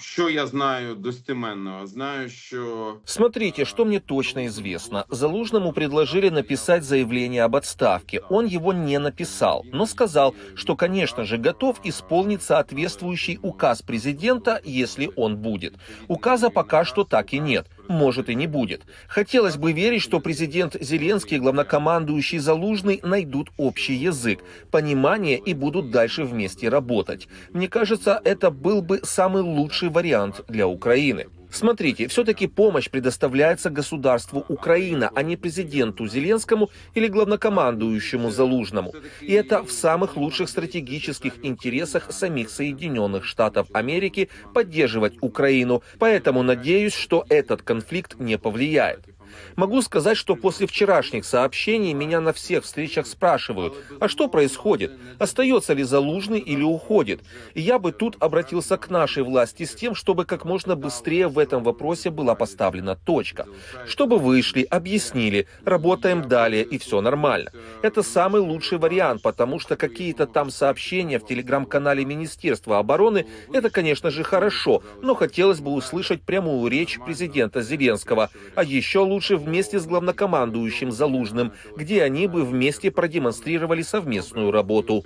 що я знаю достеменно? Знаю, що Смотрите, что мне точно известно. Залужному предложили написать заявление об отставке. Он его не написал, но сказал, что, конечно же, готов исполнить соответствующий указ президента, если он будет. Указа пока что так и нет. Может и не будет. Хотелось бы верить, что президент Зеленский и главнокомандующий Залужный найдут общий язык, понимание и будут дальше вместе работать. Мне кажется, это был бы самый лучший вариант для Украины. Смотрите, все-таки помощь предоставляется государству Украина, а не президенту Зеленскому или главнокомандующему Залужному. И это в самых лучших стратегических интересах самих Соединенных Штатов Америки поддерживать Украину. Поэтому надеюсь, что этот конфликт не повлияет. Могу сказать, что после вчерашних сообщений меня на всех встречах спрашивают, а что происходит? Остается ли Залужный или уходит? И я бы тут обратился к нашей власти с тем, чтобы как можно быстрее в этом вопросе была поставлена точка. Чтобы вышли, объяснили, работаем далее и все нормально. Это самый лучший вариант, потому что какие-то там сообщения в телеграм-канале Министерства обороны, это, конечно же, хорошо, но хотелось бы услышать прямую речь президента Зеленского, а еще лучше вместе с главнокомандующим Залужным, где они бы вместе продемонстрировали совместную работу.